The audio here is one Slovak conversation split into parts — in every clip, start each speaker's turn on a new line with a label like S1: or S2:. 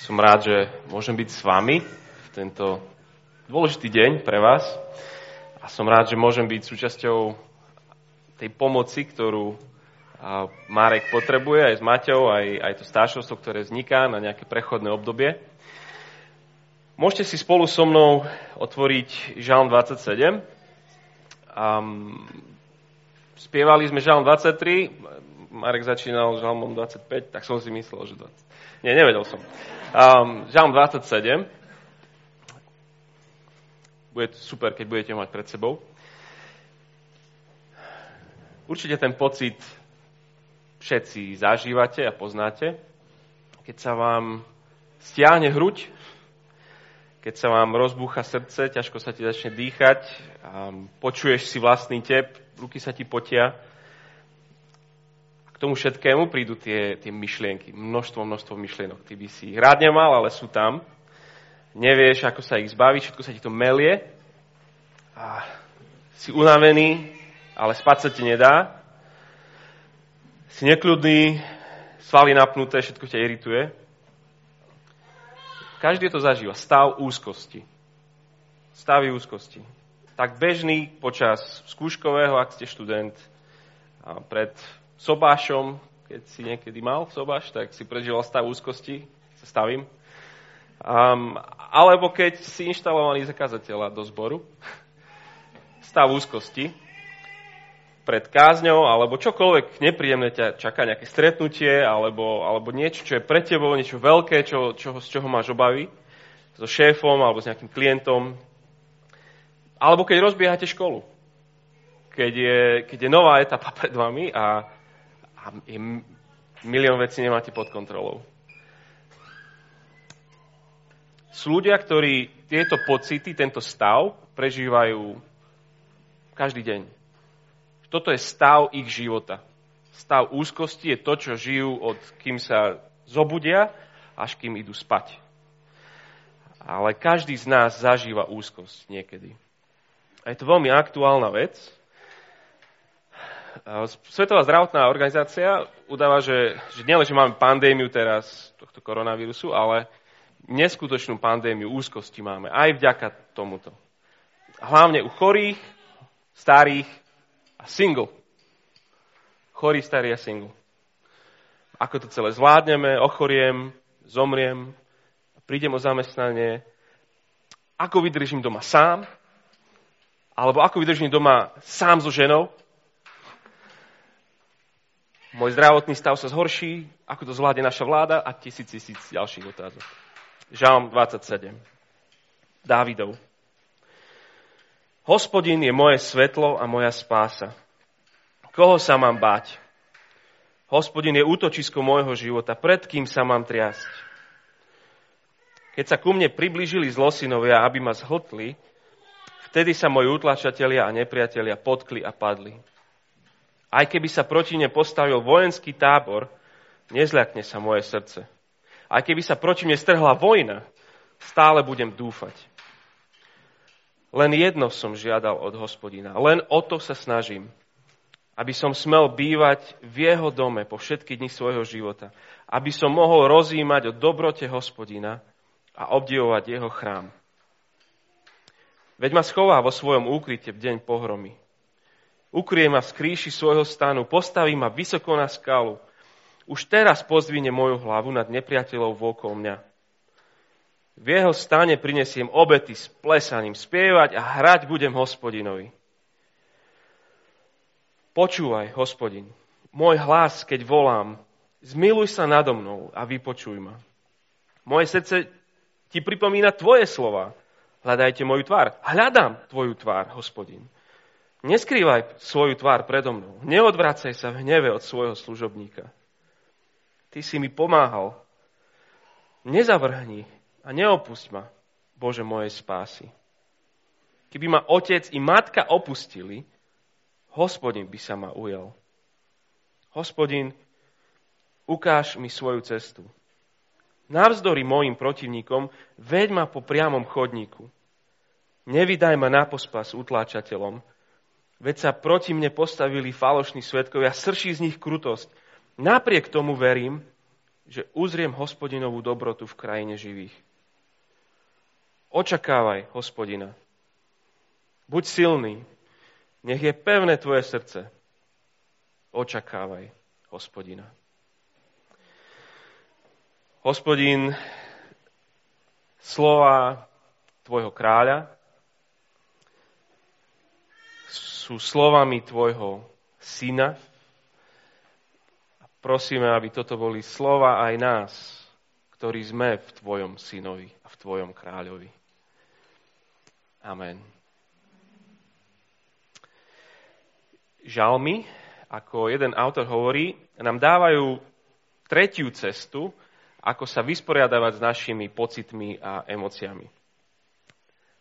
S1: Som rád, že môžem byť s vami v tento dôležitý deň pre vás. A som rád, že môžem byť súčasťou tej pomoci, ktorú Marek potrebuje aj s Maťou, aj, aj to staršovstvo, ktoré vzniká na nejaké prechodné obdobie. Môžete si spolu so mnou otvoriť Žalm 27. Um, spievali sme Žalm 23, Marek začínal Žalmom 25, tak som si myslel, že 20. Nie, nevedel som. Um, Žalm 27. Bude super, keď budete mať pred sebou. Určite ten pocit všetci zažívate a poznáte, keď sa vám stiahne hruď, keď sa vám rozbúcha srdce, ťažko sa ti začne dýchať, počuješ si vlastný tep, ruky sa ti potia, tomu všetkému prídu tie, tie myšlienky. Množstvo, množstvo myšlienok. Ty by si ich rád nemal, ale sú tam. Nevieš, ako sa ich zbaviť, všetko sa ti to melie. A si unavený, ale spať sa ti nedá. Si nekľudný, svaly napnuté, všetko ťa irituje. Každý to zažíva. Stav úzkosti. Stavy úzkosti. Tak bežný počas skúškového, ak ste študent, pred sobášom, keď si niekedy mal sobáš, tak si prežíval stav úzkosti, sa stavím. Um, alebo keď si inštalovaný zakazateľa do zboru, stav úzkosti pred kázňou, alebo čokoľvek nepríjemné ťa čaká, nejaké stretnutie, alebo, alebo niečo, čo je pre tebou, niečo veľké, čo, čo, z čoho máš obavy, so šéfom alebo s nejakým klientom, alebo keď rozbiehate školu, keď je, keď je nová etapa pred vami a a milión vecí nemáte pod kontrolou. Sú ľudia, ktorí tieto pocity, tento stav prežívajú každý deň. Toto je stav ich života. Stav úzkosti je to, čo žijú od kým sa zobudia, až kým idú spať. Ale každý z nás zažíva úzkosť niekedy. A je to veľmi aktuálna vec, Svetová zdravotná organizácia udáva, že, že nielen, že máme pandémiu teraz tohto koronavírusu, ale neskutočnú pandémiu úzkosti máme aj vďaka tomuto. Hlavne u chorých, starých a single. Chorý, starý a single. Ako to celé zvládneme, ochoriem, zomriem, prídem o zamestnanie, ako vydržím doma sám, alebo ako vydržím doma sám so ženou, môj zdravotný stav sa zhorší, ako to zvládne naša vláda a tisíc, tisíc ďalších otázok. Žalm 27. Dávidov. Hospodin je moje svetlo a moja spása. Koho sa mám báť? Hospodin je útočisko môjho života. Pred kým sa mám triasť? Keď sa ku mne priblížili zlosinovia, aby ma zhltli, vtedy sa moji utlačatelia a nepriatelia potkli a padli. Aj keby sa proti mne postavil vojenský tábor, nezľakne sa moje srdce. Aj keby sa proti mne strhla vojna, stále budem dúfať. Len jedno som žiadal od hospodina. Len o to sa snažím. Aby som smel bývať v jeho dome po všetky dni svojho života. Aby som mohol rozímať o dobrote hospodina a obdivovať jeho chrám. Veď ma schová vo svojom úkryte v deň pohromy. Ukrie ma z kríši svojho stanu, postaví ma vysoko na skalu. Už teraz pozdvine moju hlavu nad nepriateľov vôkol mňa. V jeho stane prinesiem obety s plesaním, spievať a hrať budem hospodinovi. Počúvaj, hospodin, môj hlas, keď volám, zmiluj sa nado mnou a vypočuj ma. Moje srdce ti pripomína tvoje slova. Hľadajte moju tvár. Hľadám tvoju tvár, hospodin. Neskrývaj svoju tvár predo mnou. Neodvracaj sa v hneve od svojho služobníka. Ty si mi pomáhal. Nezavrhni a neopusť ma, Bože mojej spásy. Keby ma otec i matka opustili, hospodin by sa ma ujel. Hospodin, ukáž mi svoju cestu. Navzdory mojim protivníkom, veď ma po priamom chodníku. Nevydaj ma na pospas utláčateľom, Veď sa proti mne postavili falošní svetkovia, srší z nich krutosť. Napriek tomu verím, že uzriem hospodinovú dobrotu v krajine živých. Očakávaj hospodina. Buď silný. Nech je pevné tvoje srdce. Očakávaj hospodina. Hospodin, slova tvojho kráľa sú slovami tvojho syna. Prosíme, aby toto boli slova aj nás, ktorí sme v tvojom synovi a v tvojom kráľovi. Amen. Žalmy, ako jeden autor hovorí, nám dávajú tretiu cestu, ako sa vysporiadavať s našimi pocitmi a emóciami.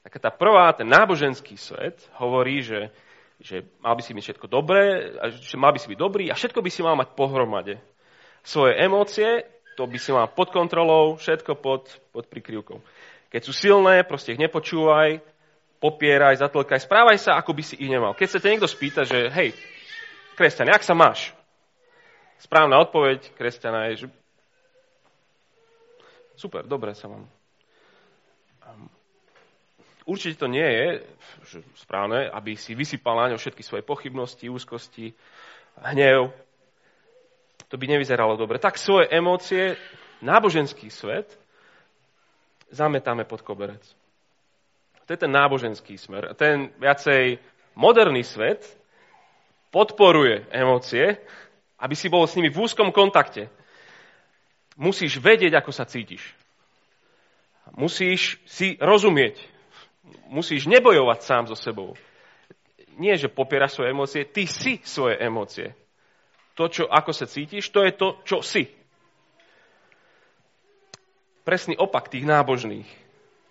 S1: Taká tá prvá, ten náboženský svet hovorí, že, že mal by si byť všetko dobré, že mal by si byť dobrý a všetko by si mal mať pohromade. Svoje emócie, to by si mal pod kontrolou, všetko pod, pod prikryvkou. Keď sú silné, proste ich nepočúvaj, popieraj, zatlkaj, správaj sa, ako by si ich nemal. Keď sa te niekto spýta, že hej, kresťan, jak sa máš? Správna odpoveď kresťana je, že Super, dobre sa vám. Určite to nie je správne, aby si vysypal na ňo všetky svoje pochybnosti, úzkosti, hnev. To by nevyzeralo dobre. Tak svoje emócie, náboženský svet, zametáme pod koberec. To je ten náboženský smer. Ten viacej moderný svet podporuje emócie, aby si bol s nimi v úzkom kontakte musíš vedieť, ako sa cítiš. Musíš si rozumieť. Musíš nebojovať sám so sebou. Nie, že popieraš svoje emócie, ty si svoje emócie. To, čo, ako sa cítiš, to je to, čo si. Presný opak tých nábožných.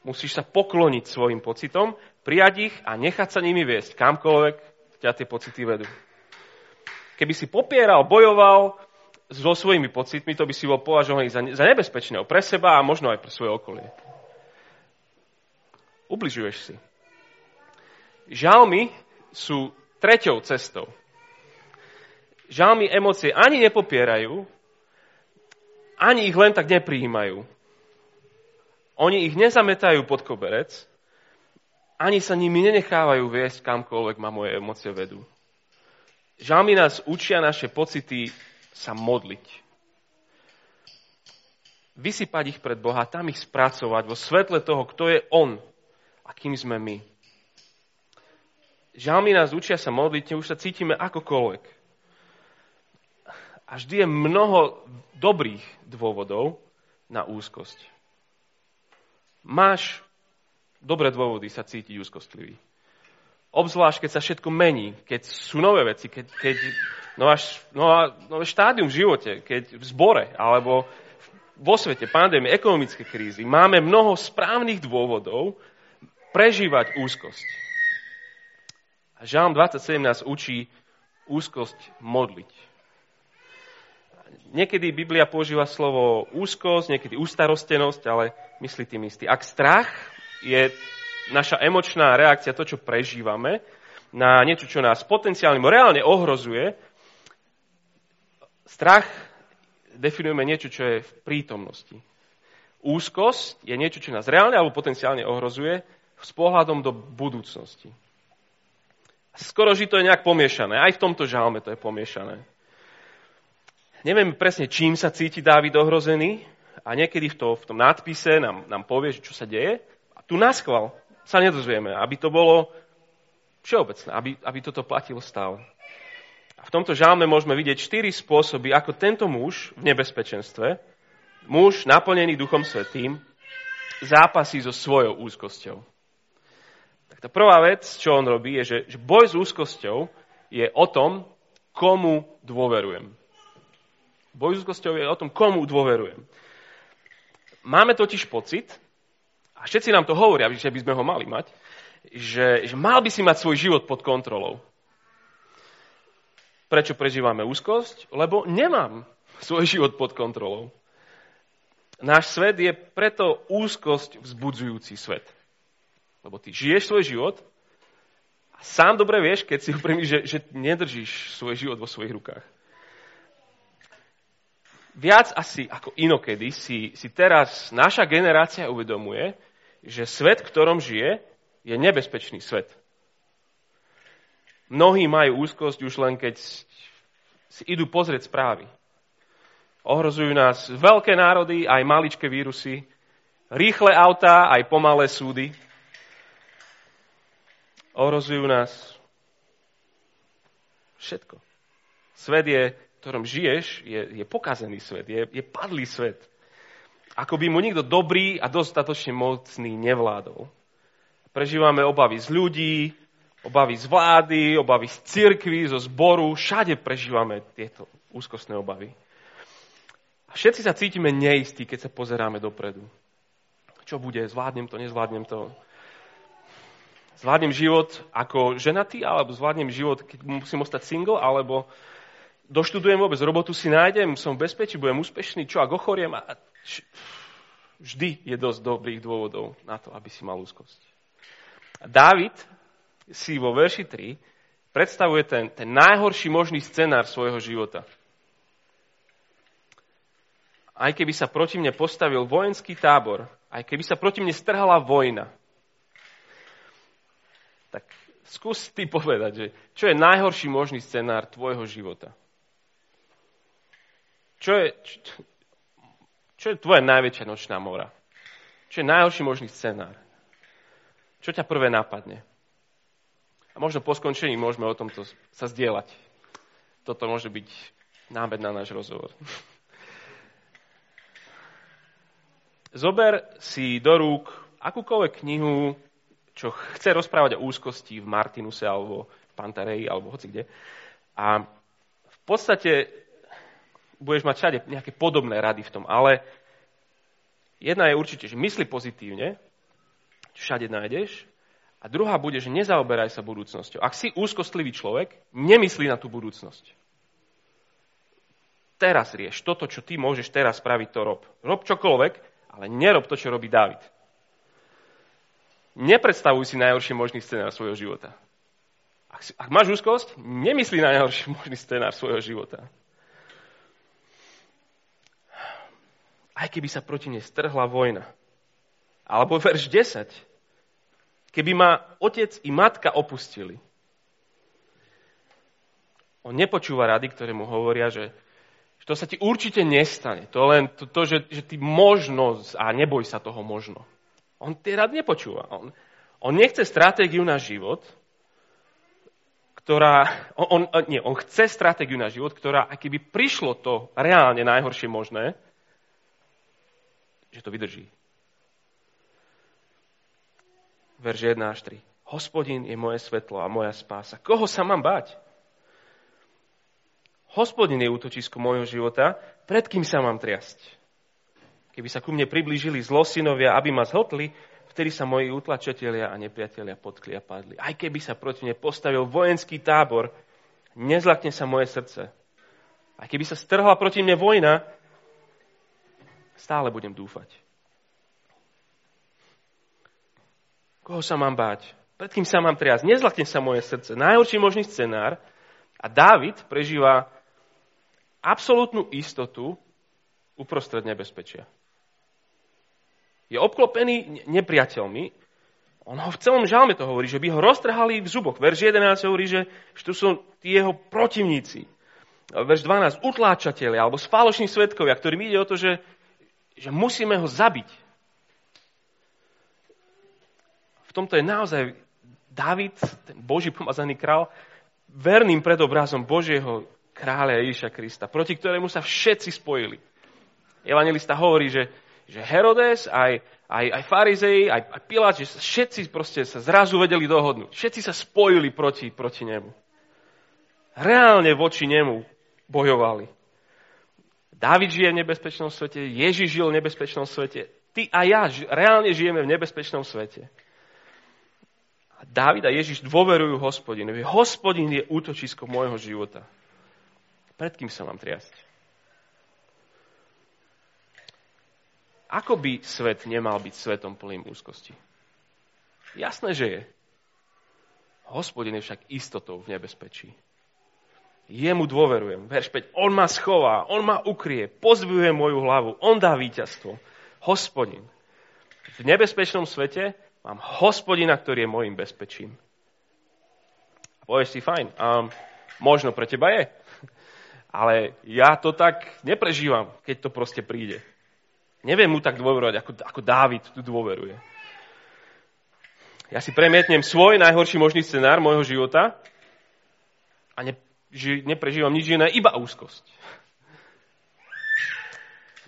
S1: Musíš sa pokloniť svojim pocitom, prijať ich a nechať sa nimi viesť kamkoľvek ťa tie pocity vedú. Keby si popieral, bojoval, so svojimi pocitmi, to by si bol považovaný za, nebezpečného pre seba a možno aj pre svoje okolie. Ubližuješ si. Žalmy sú treťou cestou. Žalmy emócie ani nepopierajú, ani ich len tak nepриjímajú. Oni ich nezametajú pod koberec, ani sa nimi nenechávajú viesť kamkoľvek ma moje emócie vedú. Žalmy nás učia naše pocity sa modliť. Vysypať ich pred Boha, tam ich spracovať vo svetle toho, kto je On a kým sme my. Žalmy nás učia sa modliť, už sa cítime akokoľvek. A vždy je mnoho dobrých dôvodov na úzkosť. Máš dobré dôvody sa cítiť úzkostlivý. Obzvlášť, keď sa všetko mení, keď sú nové veci, keď, keď nová, nová, nové štádium v živote, keď v zbore alebo vo svete pandémie, ekonomické krízy, máme mnoho správnych dôvodov prežívať úzkosť. A Žalm 27 nás učí úzkosť modliť. Niekedy Biblia používa slovo úzkosť, niekedy ústarostenosť, ale myslí tým istý. Ak strach je naša emočná reakcia, to, čo prežívame, na niečo, čo nás potenciálne, reálne ohrozuje, Strach definujeme niečo, čo je v prítomnosti. Úzkosť je niečo, čo nás reálne alebo potenciálne ohrozuje s pohľadom do budúcnosti. Skoro, že to je nejak pomiešané. Aj v tomto žalme to je pomiešané. Neviem presne, čím sa cíti Dávid ohrozený a niekedy v, to, v tom nadpise nám, nám povie, čo sa deje. A tu náskval sa nedozvieme, aby to bolo všeobecné, aby, aby toto platilo stále. A v tomto žalme môžeme vidieť štyri spôsoby, ako tento muž v nebezpečenstve, muž naplnený Duchom Svetým, zápasí so svojou úzkosťou. Tak tá prvá vec, čo on robí, je, že, boj s úzkosťou je o tom, komu dôverujem. Boj s úzkosťou je o tom, komu dôverujem. Máme totiž pocit, a všetci nám to hovoria, že by sme ho mali mať, že, že mal by si mať svoj život pod kontrolou. Prečo prežívame úzkosť? Lebo nemám svoj život pod kontrolou. Náš svet je preto úzkosť vzbudzujúci svet. Lebo ty žiješ svoj život a sám dobre vieš, keď si upremíš, že, že nedržíš svoj život vo svojich rukách. viac asi ako inokedy si, si teraz naša generácia uvedomuje, že svet, v ktorom žije, je nebezpečný svet. Mnohí majú úzkosť už len keď si idú pozrieť správy. Ohrozujú nás veľké národy, aj maličké vírusy, rýchle autá, aj pomalé súdy. Ohrozujú nás všetko. Svet je v ktorom žiješ, je, je pokazený svet, je, je padlý svet. Ako by mu nikto dobrý a dostatočne mocný nevládol. Prežívame obavy z ľudí, obavy z vlády, obavy z cirkvy, zo zboru, všade prežívame tieto úzkostné obavy. A všetci sa cítime neistí, keď sa pozeráme dopredu. Čo bude? Zvládnem to, nezvládnem to. Zvládnem život ako ženatý, alebo zvládnem život, keď musím ostať single, alebo doštudujem vôbec robotu, si nájdem, som v bezpečí, budem úspešný, čo ak ochoriem. A vždy je dosť dobrých dôvodov na to, aby si mal úzkosť. A Dávid si vo verši 3 predstavuje ten, ten najhorší možný scenár svojho života. Aj keby sa proti mne postavil vojenský tábor, aj keby sa proti mne strhala vojna, tak skús ty povedať, že čo je najhorší možný scenár tvojho života. Čo je, čo, čo je tvoja najväčšia nočná mora? Čo je najhorší možný scenár? Čo ťa prvé napadne? A možno po skončení môžeme o tomto sa zdieľať. Toto môže byť nábed na náš rozhovor. Zober si do rúk akúkoľvek knihu, čo chce rozprávať o úzkosti v Martinuse alebo v Pantareji alebo hoci kde. A v podstate budeš mať všade nejaké podobné rady v tom, ale jedna je určite, že mysli pozitívne, čo všade nájdeš, a druhá bude, že nezaoberaj sa budúcnosťou. Ak si úzkostlivý človek, nemyslí na tú budúcnosť. Teraz rieš. Toto, čo ty môžeš teraz spraviť, to rob. Rob čokoľvek, ale nerob to, čo robí David. Nepredstavuj si najhorší možný scenár svojho života. Ak, si, ak máš úzkosť, nemyslí na najhorší možný scenár svojho života. aj keby sa proti nej strhla vojna. Alebo verš 10. Keby ma otec i matka opustili. On nepočúva rady, ktoré mu hovoria, že, to sa ti určite nestane. To len to, to že, že ty možno, a neboj sa toho možno. On tie rady nepočúva. On, on nechce stratégiu na život, ktorá, on, on, nie, on chce stratégiu na život, ktorá, ak keby prišlo to reálne najhoršie možné, že to vydrží. Verž 1 až 3. Hospodin je moje svetlo a moja spása. Koho sa mám bať? Hospodin je útočisko môjho života, pred kým sa mám triasť? Keby sa ku mne priblížili zlosinovia, aby ma zhotli, vtedy sa moji utlačatelia a nepriatelia potkli a padli. Aj keby sa proti mne postavil vojenský tábor, nezlakne sa moje srdce. Aj keby sa strhla proti mne vojna, stále budem dúfať. Koho sa mám báť? Pred kým sa mám triasť? Nezlakne sa moje srdce. Najhorší možný scenár. A Dávid prežíva absolútnu istotu uprostred nebezpečia. Je obklopený nepriateľmi. On ho v celom žalme to hovorí, že by ho roztrhali v zuboch. Verš 11 hovorí, že, tu sú tí jeho protivníci. Verš 12, utláčatelia alebo spáloční svetkovia, ktorým ide o to, že, že musíme ho zabiť. V tomto je naozaj David, ten Boží pomazaný král, verným predobrazom Božieho kráľa Ježiša Krista, proti ktorému sa všetci spojili. Evangelista hovorí, že, že Herodes, aj, aj, aj farizei, aj, aj Pilát, že všetci proste sa zrazu vedeli dohodnúť. Všetci sa spojili proti, proti nemu. Reálne voči nemu bojovali. Dávid žije v nebezpečnom svete, Ježiš žil v nebezpečnom svete, ty a ja reálne žijeme v nebezpečnom svete. A Dávid a Ježiš dôverujú hospodinovi. Hospodin je útočisko môjho života. Pred kým sa mám triasť? Ako by svet nemal byť svetom plným úzkosti? Jasné, že je. Hospodin je však istotou v nebezpečí. Jemu dôverujem. Verš 5. On ma schová, on ma ukrie, pozvuje moju hlavu, on dá víťazstvo. Hospodin. V nebezpečnom svete mám hospodina, ktorý je môjim bezpečím. A povieš si, fajn, um, možno pre teba je. Ale ja to tak neprežívam, keď to proste príde. Neviem mu tak dôverovať, ako, ako Dávid tu dôveruje. Ja si premietnem svoj najhorší možný scenár môjho života a ne, ži, neprežívam nič iné, iba úzkosť.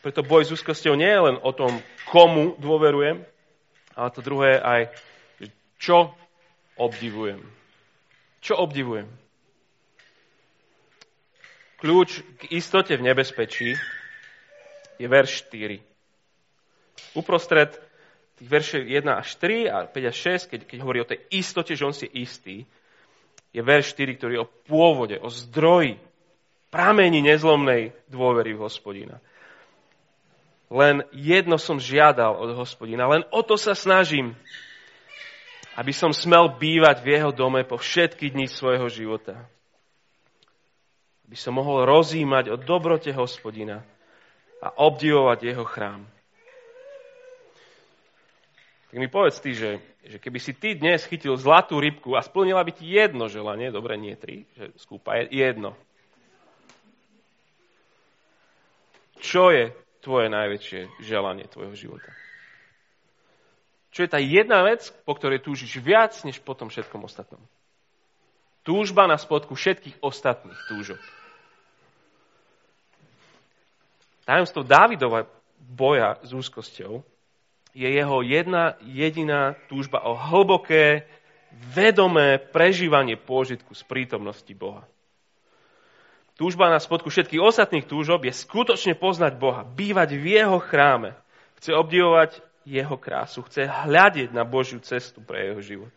S1: Preto boj s úzkosťou nie je len o tom, komu dôverujem, ale to druhé aj, čo obdivujem. Čo obdivujem? Kľúč k istote v nebezpečí je verš 4. Uprostred tých veršov 1 až 3 a 5 až 6, keď, keď hovorí o tej istote, že on si je istý, je verš 4, ktorý je o pôvode, o zdroji, pramení nezlomnej dôvery v hospodina. Len jedno som žiadal od hospodina, len o to sa snažím, aby som smel bývať v jeho dome po všetky dni svojho života. Aby som mohol rozímať o dobrote hospodina a obdivovať jeho chrám. Tak mi povedz ty, že, že keby si ty dnes chytil zlatú rybku a splnila by ti jedno želanie, dobre, nie tri, že skúpa jedno. Čo je tvoje najväčšie želanie tvojho života? Čo je tá jedna vec, po ktorej túžiš viac, než po tom všetkom ostatnom? Túžba na spodku všetkých ostatných túžok. Tajomstvo Dávidova boja s úzkosťou je jeho jedna jediná túžba o hlboké, vedomé prežívanie pôžitku z prítomnosti Boha. Túžba na spodku všetkých ostatných túžob je skutočne poznať Boha, bývať v jeho chráme. Chce obdivovať jeho krásu, chce hľadiť na Božiu cestu pre jeho život.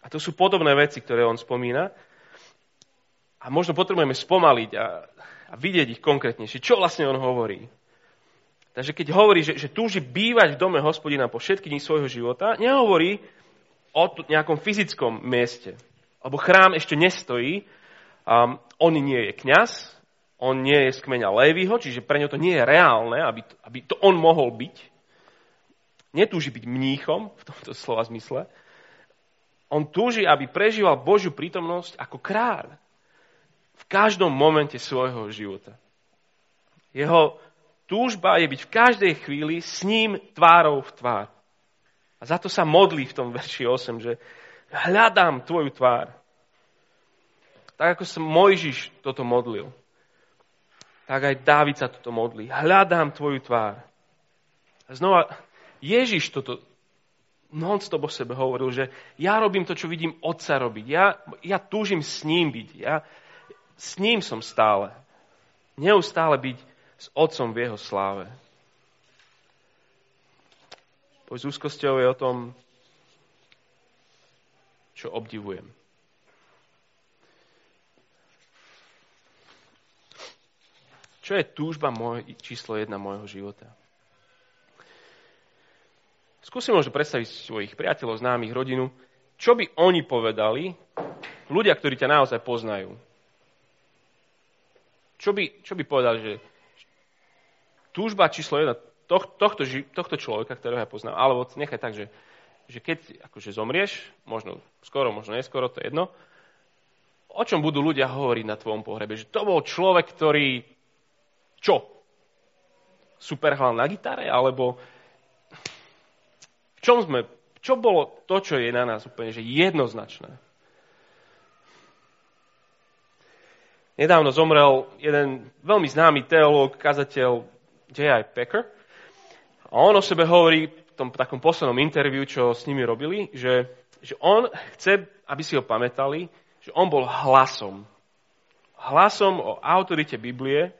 S1: A to sú podobné veci, ktoré on spomína. A možno potrebujeme spomaliť a, a vidieť ich konkrétnejšie. Čo vlastne on hovorí? Takže keď hovorí, že, že túži bývať v dome hospodina po všetky dní svojho života, nehovorí o nejakom fyzickom mieste. Lebo chrám ešte nestojí, um, on nie je kňaz, on nie je z kmeňa Lévyho, čiže pre ňo to nie je reálne, aby to, aby to on mohol byť. Netúži byť mníchom v tomto slova zmysle. On túži, aby prežíval Božiu prítomnosť ako kráľ v každom momente svojho života. Jeho túžba je byť v každej chvíli s ním tvárou v tvár. A za to sa modlí v tom verši 8, že hľadám tvoju tvár. Tak ako sa Mojžiš toto modlil, tak aj Dávid sa toto modlí. Hľadám tvoju tvár. A znova, Ježiš toto non-stop o sebe hovoril, že ja robím to, čo vidím Otca robiť. Ja, ja túžim s ním byť. Ja, s ním som stále. Neustále byť s Otcom v jeho sláve. Boj s úzkosťou je o tom, čo obdivujem. Čo je túžba môj, číslo jedna môjho života? Skúsim možno predstaviť svojich priateľov, známych, rodinu. Čo by oni povedali, ľudia, ktorí ťa naozaj poznajú? Čo by, čo by povedali, že túžba číslo jedna tohto, tohto človeka, ktorého ja poznám, alebo nechaj tak, že, že keď akože zomrieš, možno skoro, možno neskoro, to je jedno, o čom budú ľudia hovoriť na tvojom pohrebe? Že to bol človek, ktorý čo? Super hral na gitare? Alebo v čom sme, čo bolo to, čo je na nás úplne že jednoznačné? Nedávno zomrel jeden veľmi známy teológ, kazateľ J.I. Packer. A on o sebe hovorí v tom takom poslednom interviu, čo s nimi robili, že, že on chce, aby si ho pamätali, že on bol hlasom. Hlasom o autorite Biblie,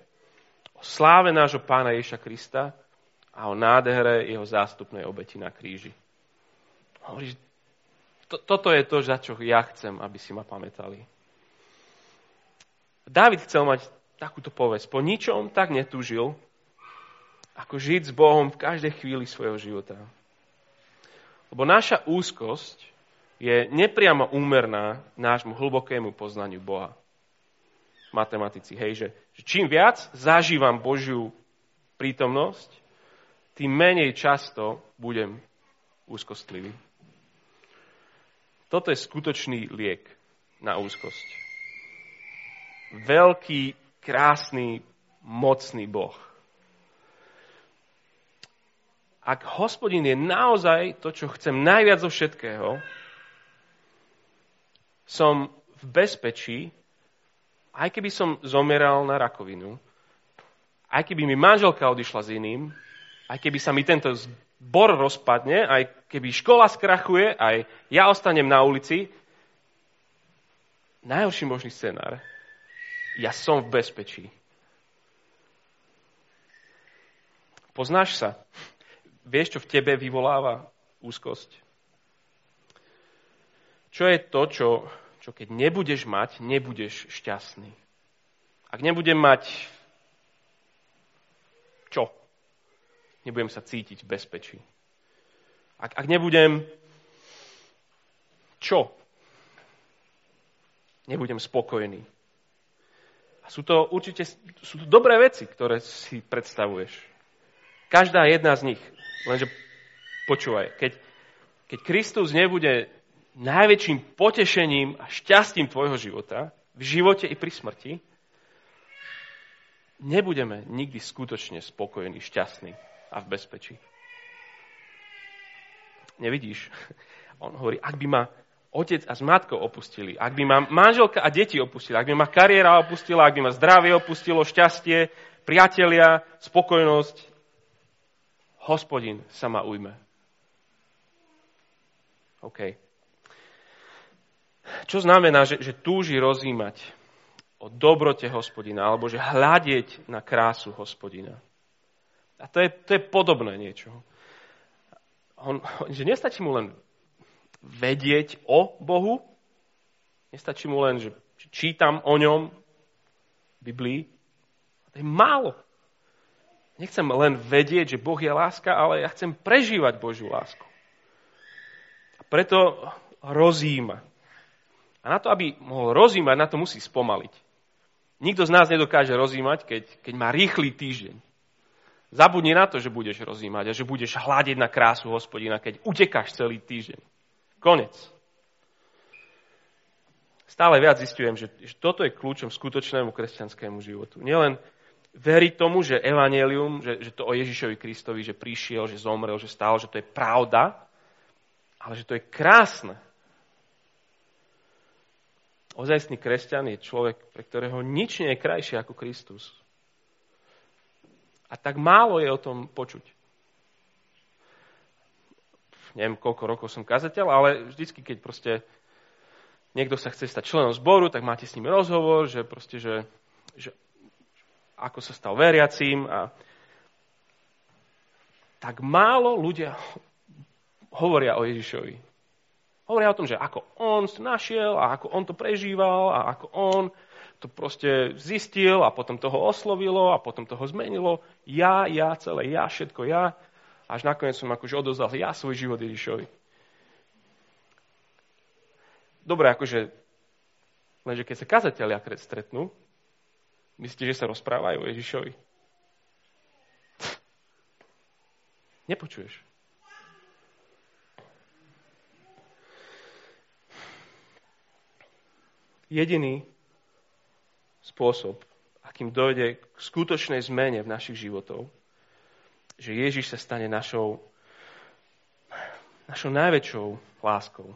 S1: o sláve nášho pána Ježa Krista a o nádhere jeho zástupnej obeti na kríži. Hovorí, to, toto je to, za čo ja chcem, aby si ma pamätali. Dávid chcel mať takúto povesť. Po ničom tak netúžil, ako žiť s Bohom v každej chvíli svojho života. Lebo naša úzkosť je nepriamo úmerná nášmu hlbokému poznaniu Boha. matematici, hej, že, že čím viac zažívam Božiu prítomnosť, tým menej často budem úzkostlivý. Toto je skutočný liek na úzkosť. Veľký, krásny, mocný Boh. Ak hospodin je naozaj to, čo chcem najviac zo všetkého, som v bezpečí, aj keby som zomeral na rakovinu, aj keby mi manželka odišla s iným, aj keby sa mi tento zbor rozpadne, aj keby škola skrachuje, aj ja ostanem na ulici, najhorší možný scenár, ja som v bezpečí. Poznáš sa? Vieš, čo v tebe vyvoláva úzkosť? Čo je to, čo, čo keď nebudeš mať, nebudeš šťastný? Ak nebudem mať čo? Nebudem sa cítiť v bezpečí. Ak, ak nebudem čo? Nebudem spokojný. A sú to určite sú to dobré veci, ktoré si predstavuješ. Každá jedna z nich. Lenže počúvaj, keď, keď Kristus nebude najväčším potešením a šťastím tvojho života, v živote i pri smrti, nebudeme nikdy skutočne spokojní, šťastní a v bezpečí. Nevidíš? On hovorí, ak by ma otec a s matkou opustili, ak by ma manželka a deti opustili, ak by ma kariéra opustila, ak by ma zdravie opustilo, šťastie, priatelia, spokojnosť, hospodin sa ma ujme. OK. Čo znamená, že, že túži rozímať o dobrote hospodina, alebo že hľadieť na krásu hospodina. A to je, to je podobné niečo. On, že nestačí mu len vedieť o Bohu, nestačí mu len, že čítam o ňom v Biblii. To je málo. Nechcem len vedieť, že Boh je láska, ale ja chcem prežívať Božiu lásku. A preto rozíma. A na to, aby mohol rozímať, na to musí spomaliť. Nikto z nás nedokáže rozímať, keď, keď má rýchly týždeň. Zabudni na to, že budeš rozímať a že budeš hľadiť na krásu hospodina, keď utekáš celý týždeň. Konec. Stále viac zistujem, že, že toto je kľúčom skutočnému kresťanskému životu. Nielen veriť tomu, že evanelium, že, že to o Ježišovi Kristovi, že prišiel, že zomrel, že stál, že to je pravda, ale že to je krásne, Ozajstný kresťan je človek, pre ktorého nič nie je krajšie ako Kristus. A tak málo je o tom počuť. Neviem, koľko rokov som kazateľ, ale vždycky, keď proste niekto sa chce stať členom zboru, tak máte s ním rozhovor, že proste, že, že ako sa stal veriacím a tak málo ľudia hovoria o Ježišovi. Hovoria o tom, že ako on našiel a ako on to prežíval a ako on to proste zistil a potom toho oslovilo a potom toho zmenilo. Ja, ja, celé ja, všetko ja. Až nakoniec som akože odozdal ja svoj život Ježišovi. Dobre, akože, lenže keď sa kazatelia stretnú, myslíte, že sa rozprávajú Ježišovi? Nepočuješ. jediný spôsob, akým dojde k skutočnej zmene v našich životov, že Ježiš sa stane našou, našou najväčšou láskou.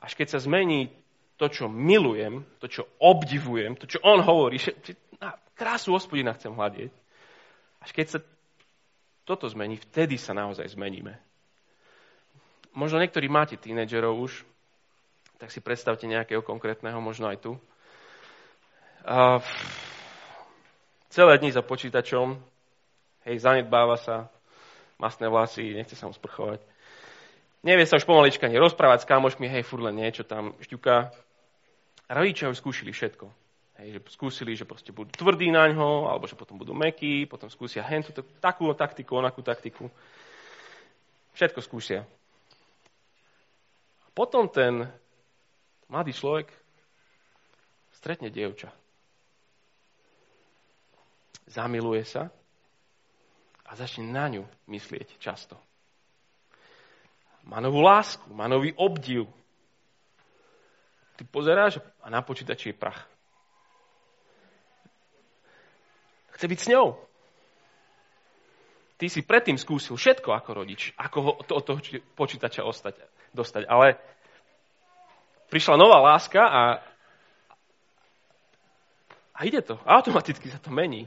S1: Až keď sa zmení to, čo milujem, to, čo obdivujem, to, čo on hovorí, na krásu hospodina chcem hľadieť, až keď sa toto zmení, vtedy sa naozaj zmeníme. Možno niektorí máte tínedžerov už, tak si predstavte nejakého konkrétneho, možno aj tu. A celé dni za počítačom, hej, zanedbáva sa, masné vlasy, nechce sa mu sprchovať. Nevie sa už pomalička ani rozprávať s kamošmi, hej, furt len niečo tam šťuká. A rodičia už skúšili všetko. Hej, že skúsili, že proste budú tvrdí na ňo, alebo že potom budú mekí, potom skúsia hentu, takú taktiku, onakú taktiku. Všetko skúsia. Potom ten mladý človek stretne dievča. Zamiluje sa a začne na ňu myslieť často. Má novú lásku, má nový obdiv. Ty pozeráš a na počítači je prach. Chce byť s ňou. Ty si predtým skúsil všetko ako rodič, ako ho od toho počítača ostať, dostať. Ale prišla nová láska a, a ide to. Automaticky sa to mení.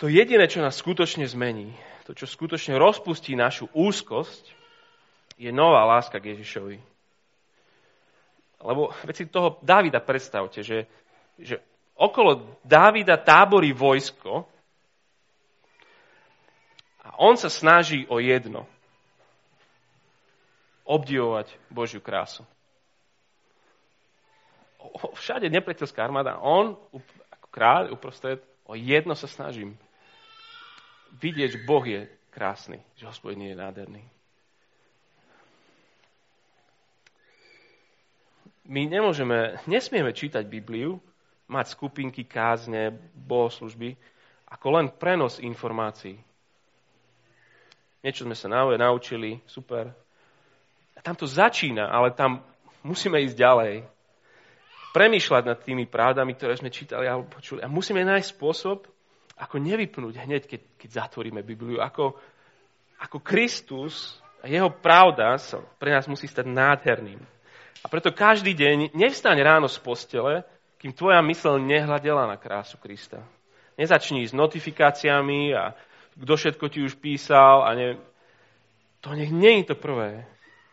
S1: To jediné, čo nás skutočne zmení, to, čo skutočne rozpustí našu úzkosť, je nová láska k Ježišovi. Lebo veď si toho Dávida predstavte, že, že okolo Dávida táborí vojsko a on sa snaží o jedno. Obdivovať Božiu krásu. Všade nepriateľská armáda. On, ako kráľ uprostred, o jedno sa snažím vidieť, že Boh je krásny, že hospodin je nádherný. My nemôžeme, nesmieme čítať Bibliu, mať skupinky, kázne, bohoslužby, ako len prenos informácií. Niečo sme sa naučili, super. A tam to začína, ale tam musíme ísť ďalej. Premýšľať nad tými pravdami, ktoré sme čítali alebo počuli. A musíme nájsť spôsob, ako nevypnúť hneď, keď, keď zatvoríme Bibliu. Ako, ako Kristus a jeho pravda pre nás musí stať nádherným. A preto každý deň nevstaň ráno z postele, kým tvoja mysl nehľadela na krásu Krista. Nezačni s notifikáciami a kto všetko ti už písal a ne... To nech nie je to prvé.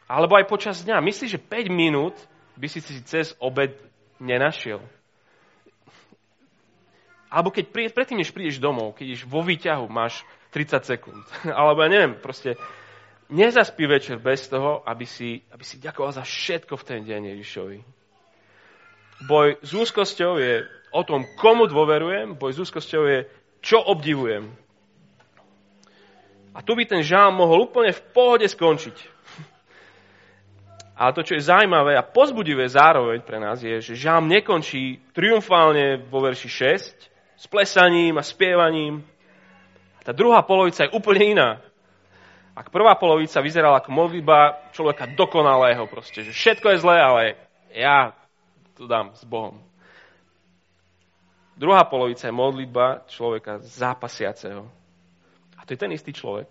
S1: Alebo aj počas dňa. Myslíš, že 5 minút by si si cez obed nenašiel? Alebo keď prí, predtým, než prídeš domov, keď ješ vo výťahu, máš 30 sekúnd. Alebo ja neviem, proste nezaspí večer bez toho, aby si, aby si ďakoval za všetko v ten deň Ježišovi. Boj s úzkosťou je o tom, komu dôverujem, boj s úzkosťou je, čo obdivujem. A tu by ten žám mohol úplne v pohode skončiť. Ale to, čo je zaujímavé a pozbudivé zároveň pre nás, je, že žám nekončí triumfálne vo verši 6, s plesaním a spievaním. Tá druhá polovica je úplne iná. Ak prvá polovica vyzerala ako modlitba človeka dokonalého, proste, že všetko je zlé, ale ja to dám s Bohom. Druhá polovica je modlitba človeka zápasiaceho. A to je ten istý človek.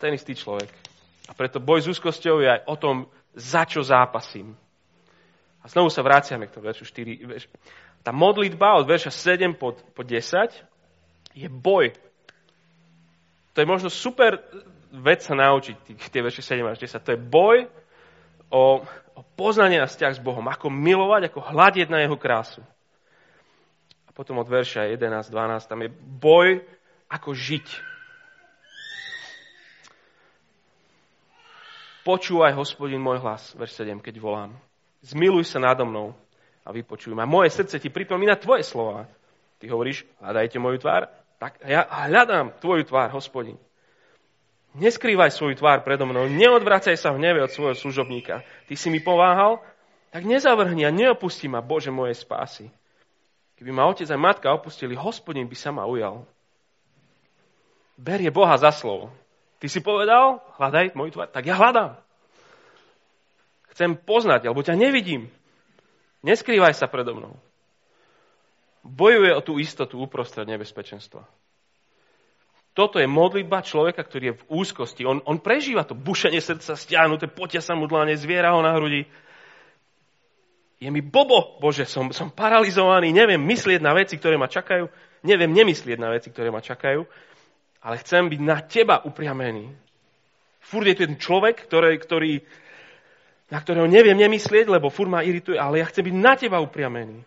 S1: Ten istý človek. A preto boj s úzkosťou je aj o tom, za čo zápasím. A znovu sa vraciame k tomu veršu 4. Tá modlitba od verša 7 po, po 10 je boj. To je možno super vec sa naučiť, tie verše 7 až 10. To je boj o, o poznanie a vzťah s Bohom. Ako milovať, ako hľadieť na jeho krásu. A potom od verša 11, 12 tam je boj, ako žiť. Počúvaj, hospodin, môj hlas, verš 7, keď volám. Zmiluj sa nado mnou a vypočuj ma. Moje srdce ti pripomína tvoje slova. Ty hovoríš, hľadajte moju tvár. Tak ja hľadám tvoju tvár, hospodin. Neskrývaj svoju tvár predo mnou, neodvracaj sa v neve od svojho služobníka. Ty si mi pováhal, tak nezavrhni a neopusti ma, Bože mojej spásy. Keby ma otec a matka opustili, hospodin by sa ma ujal. Berie Boha za slovo. Ty si povedal, hľadaj moju tvár, tak ja hľadám. Chcem poznať, alebo ťa nevidím. Neskrývaj sa predo mnou. Bojuje o tú istotu uprostred nebezpečenstva. Toto je modlitba človeka, ktorý je v úzkosti. On, on prežíva to bušenie srdca, stiahnuté, potia sa mu dlane, zviera ho na hrudi. Je mi bobo, Bože, som, som paralizovaný, neviem myslieť na veci, ktoré ma čakajú, neviem nemyslieť na veci, ktoré ma čakajú, ale chcem byť na teba upriamený. Furt je tu ten človek, ktorý, ktorý na ktorého neviem nemyslieť, lebo furt ma irituje, ale ja chcem byť na teba upriamený.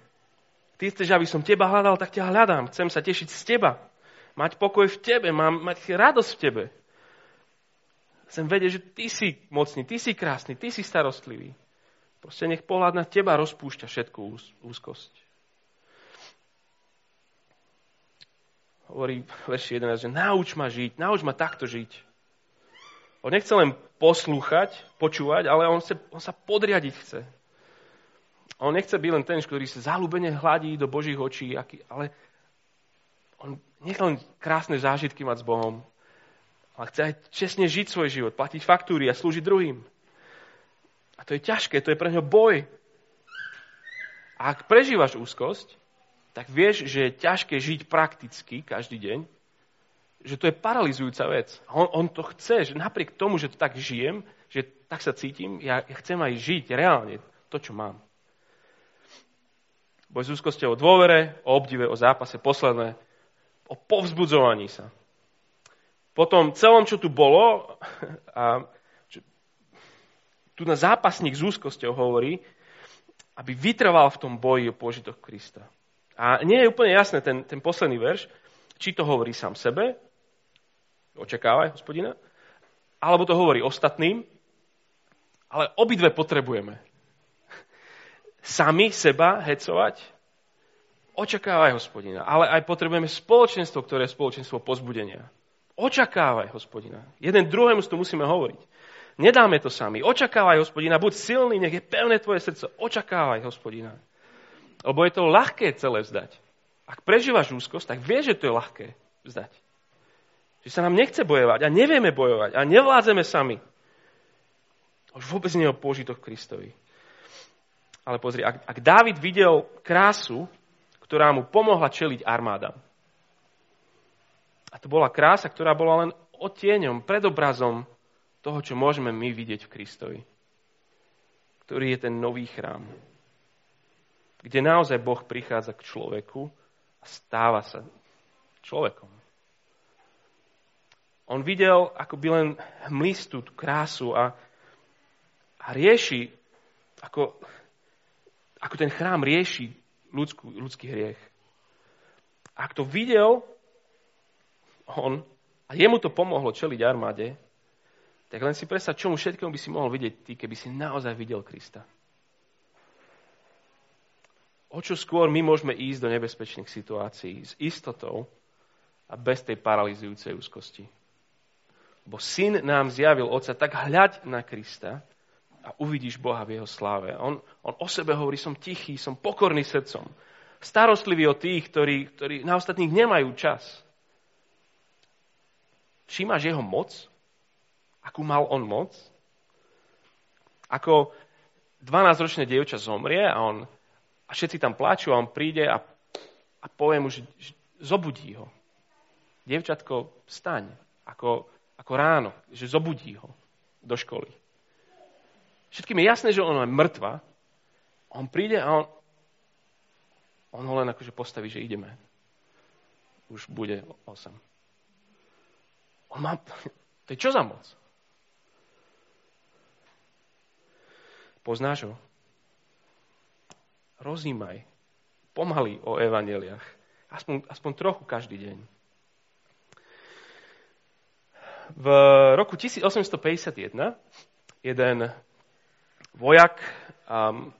S1: Ty chceš, aby som teba hľadal, tak ťa hľadám. Chcem sa tešiť z teba. Mať pokoj v tebe, mám, mať radosť v tebe. Chcem vedieť, že ty si mocný, ty si krásny, ty si starostlivý. Proste nech pohľad na teba rozpúšťa všetku úz, úzkosť. Hovorí verši 11, že nauč ma žiť, nauč ma takto žiť. On nechce len poslúchať, počúvať, ale on, sa, on sa podriadiť chce. On nechce byť len ten, ktorý sa zalúbene hladí do Božích očí, ale on nechce len krásne zážitky mať s Bohom, ale chce aj čestne žiť svoj život, platiť faktúry a slúžiť druhým. A to je ťažké, to je pre neho boj. A ak prežívaš úzkosť, tak vieš, že je ťažké žiť prakticky každý deň, že to je paralizujúca vec. A on, on to chce, že napriek tomu, že to tak žijem, že tak sa cítim, ja, ja chcem aj žiť reálne to, čo mám. Boj s úzkosťou o dôvere, o obdive, o zápase, posledné, o povzbudzovaní sa. Potom celom, čo tu bolo, a tu na zápasník s úzkosťou hovorí, aby vytrval v tom boji o požitok Krista. A nie je úplne jasné ten, ten posledný verš, či to hovorí sám sebe, očakávaj hospodina, alebo to hovorí ostatným, ale obidve potrebujeme. Sami seba hecovať, očakávaj hospodina, ale aj potrebujeme spoločenstvo, ktoré je spoločenstvo pozbudenia. Očakávaj hospodina. Jeden druhému to musíme hovoriť. Nedáme to sami. Očakávaj hospodina, buď silný, nech je pevné tvoje srdce. Očakávaj hospodina. Lebo je to ľahké celé vzdať. Ak prežívaš úzkosť, tak vieš, že to je ľahké vzdať. Že sa nám nechce bojovať a nevieme bojovať a nevládzeme sami. Už vôbec nie o pôžitok Kristovi. Ale pozri, ak, ak Dávid videl krásu, ktorá mu pomohla čeliť armádam. A to bola krása, ktorá bola len odtieňom, predobrazom toho, čo môžeme my vidieť v Kristovi, ktorý je ten nový chrám, kde naozaj Boh prichádza k človeku a stáva sa človekom. On videl by len hmlistú tú krásu a, a rieši, ako, ako ten chrám rieši ľudskú, ľudský hriech. Ak to videl on, a jemu to pomohlo čeliť armáde, tak len si predstav, čomu všetkému by si mohol vidieť ty, keby si naozaj videl Krista. O čo skôr my môžeme ísť do nebezpečných situácií s istotou a bez tej paralizujúcej úzkosti. Bo syn nám zjavil Otca, tak hľaď na Krista a uvidíš Boha v jeho sláve. On, on o sebe hovorí, som tichý, som pokorný srdcom. Starostlivý o tých, ktorí, ktorí na ostatných nemajú čas. Všímaš jeho moc? Akú mal on moc? Ako 12-ročné dievča zomrie a, on, a všetci tam plačú a on príde a, a povie mu, že, že zobudí ho. Dievčatko, staň. Ako, ako ráno, že zobudí ho do školy. Všetkým je jasné, že ona je mŕtva. On príde a on, on ho len akože postaví, že ideme. Už bude 8. On má, to je čo za moc? Poznáš ho? Rozímaj pomaly o evaneliách. Aspoň, aspoň trochu každý deň. V roku 1851 jeden vojak um,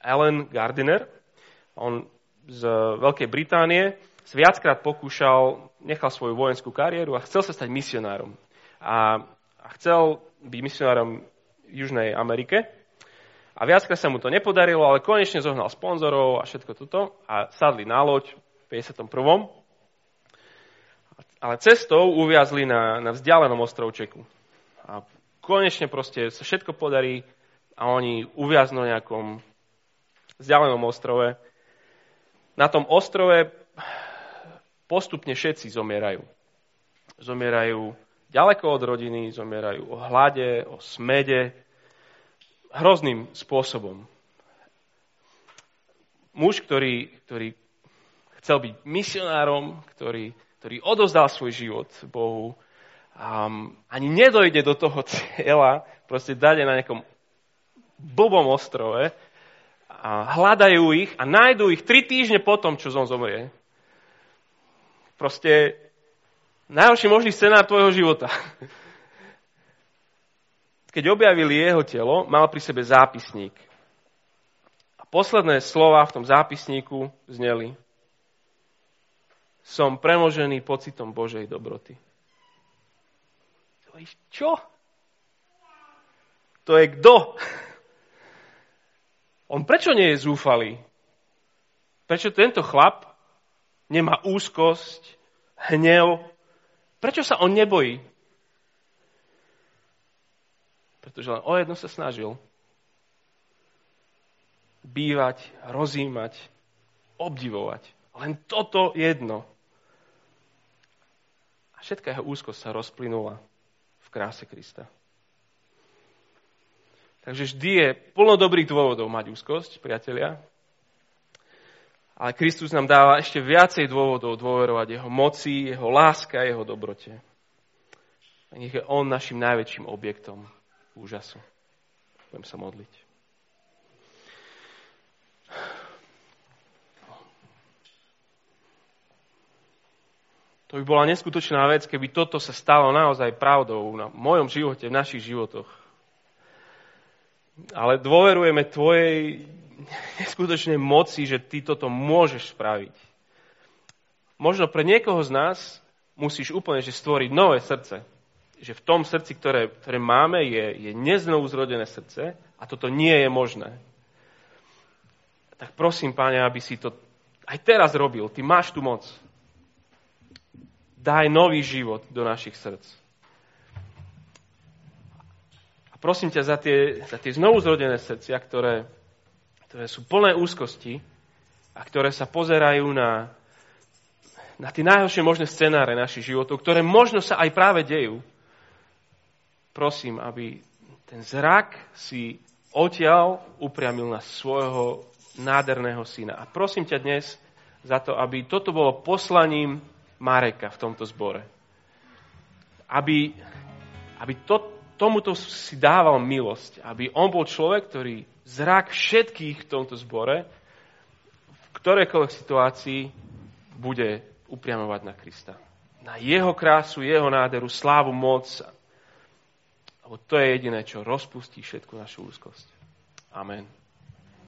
S1: Alan Gardiner, on z Veľkej Británie, sa viackrát pokúšal, nechal svoju vojenskú kariéru a chcel sa stať misionárom. A, a chcel byť misionárom v Južnej Amerike. A viackrát sa mu to nepodarilo, ale konečne zohnal sponzorov a všetko toto a sadli na loď v 51. Ale cestou uviazli na, na vzdialenom ostrovčeku. A konečne proste sa všetko podarí a oni uviaznú na nejakom vzdialenom ostrove. Na tom ostrove postupne všetci zomierajú. Zomierajú ďaleko od rodiny, zomierajú o hlade, o smede, hrozným spôsobom. Muž, ktorý, ktorý chcel byť misionárom, ktorý, ktorý odozdal svoj život Bohu, um, ani nedojde do toho cieľa, proste dade na nejakom blbom ostrove a hľadajú ich a nájdú ich tri týždne potom, čo zom zomrie. Proste najhorší možný scenár tvojho života. keď objavili jeho telo, mal pri sebe zápisník. A posledné slova v tom zápisníku zneli Som premožený pocitom Božej dobroty. Čo? To je kto? On prečo nie je zúfalý? Prečo tento chlap nemá úzkosť, hnev? Prečo sa on nebojí? Pretože len o jedno sa snažil. Bývať, rozímať, obdivovať. Len toto jedno. A všetká jeho úzkosť sa rozplynula v kráse Krista. Takže vždy je plno dobrých dôvodov mať úzkosť, priatelia. Ale Kristus nám dáva ešte viacej dôvodov dôverovať jeho moci, jeho láska jeho dobrote. A nech je on našim najväčším objektom úžasu. Budem sa modliť. To by bola neskutočná vec, keby toto sa stalo naozaj pravdou na mojom živote, v našich životoch. Ale dôverujeme Tvojej neskutočnej moci, že Ty toto môžeš spraviť. Možno pre niekoho z nás musíš úplne že stvoriť nové srdce že v tom srdci, ktoré, ktoré máme, je, je neznovu zrodené srdce a toto nie je možné. Tak prosím, páne, aby si to aj teraz robil. Ty máš tu moc. Daj nový život do našich srdc. A prosím ťa za tie, za tie znovu zrodené srdcia, ktoré, ktoré sú plné úzkosti a ktoré sa pozerajú na, na tie najhoršie možné scenáre našich životov, ktoré možno sa aj práve dejú prosím, aby ten zrak si odtiaľ upriamil na svojho nádherného syna. A prosím ťa dnes za to, aby toto bolo poslaním Mareka v tomto zbore. Aby, aby to, tomuto si dával milosť. Aby on bol človek, ktorý zrak všetkých v tomto zbore v ktorejkoľvek situácii bude upriamovať na Krista. Na jeho krásu, jeho náderu, slávu, moc lebo to je jediné, čo rozpustí všetku našu úzkosť. Amen.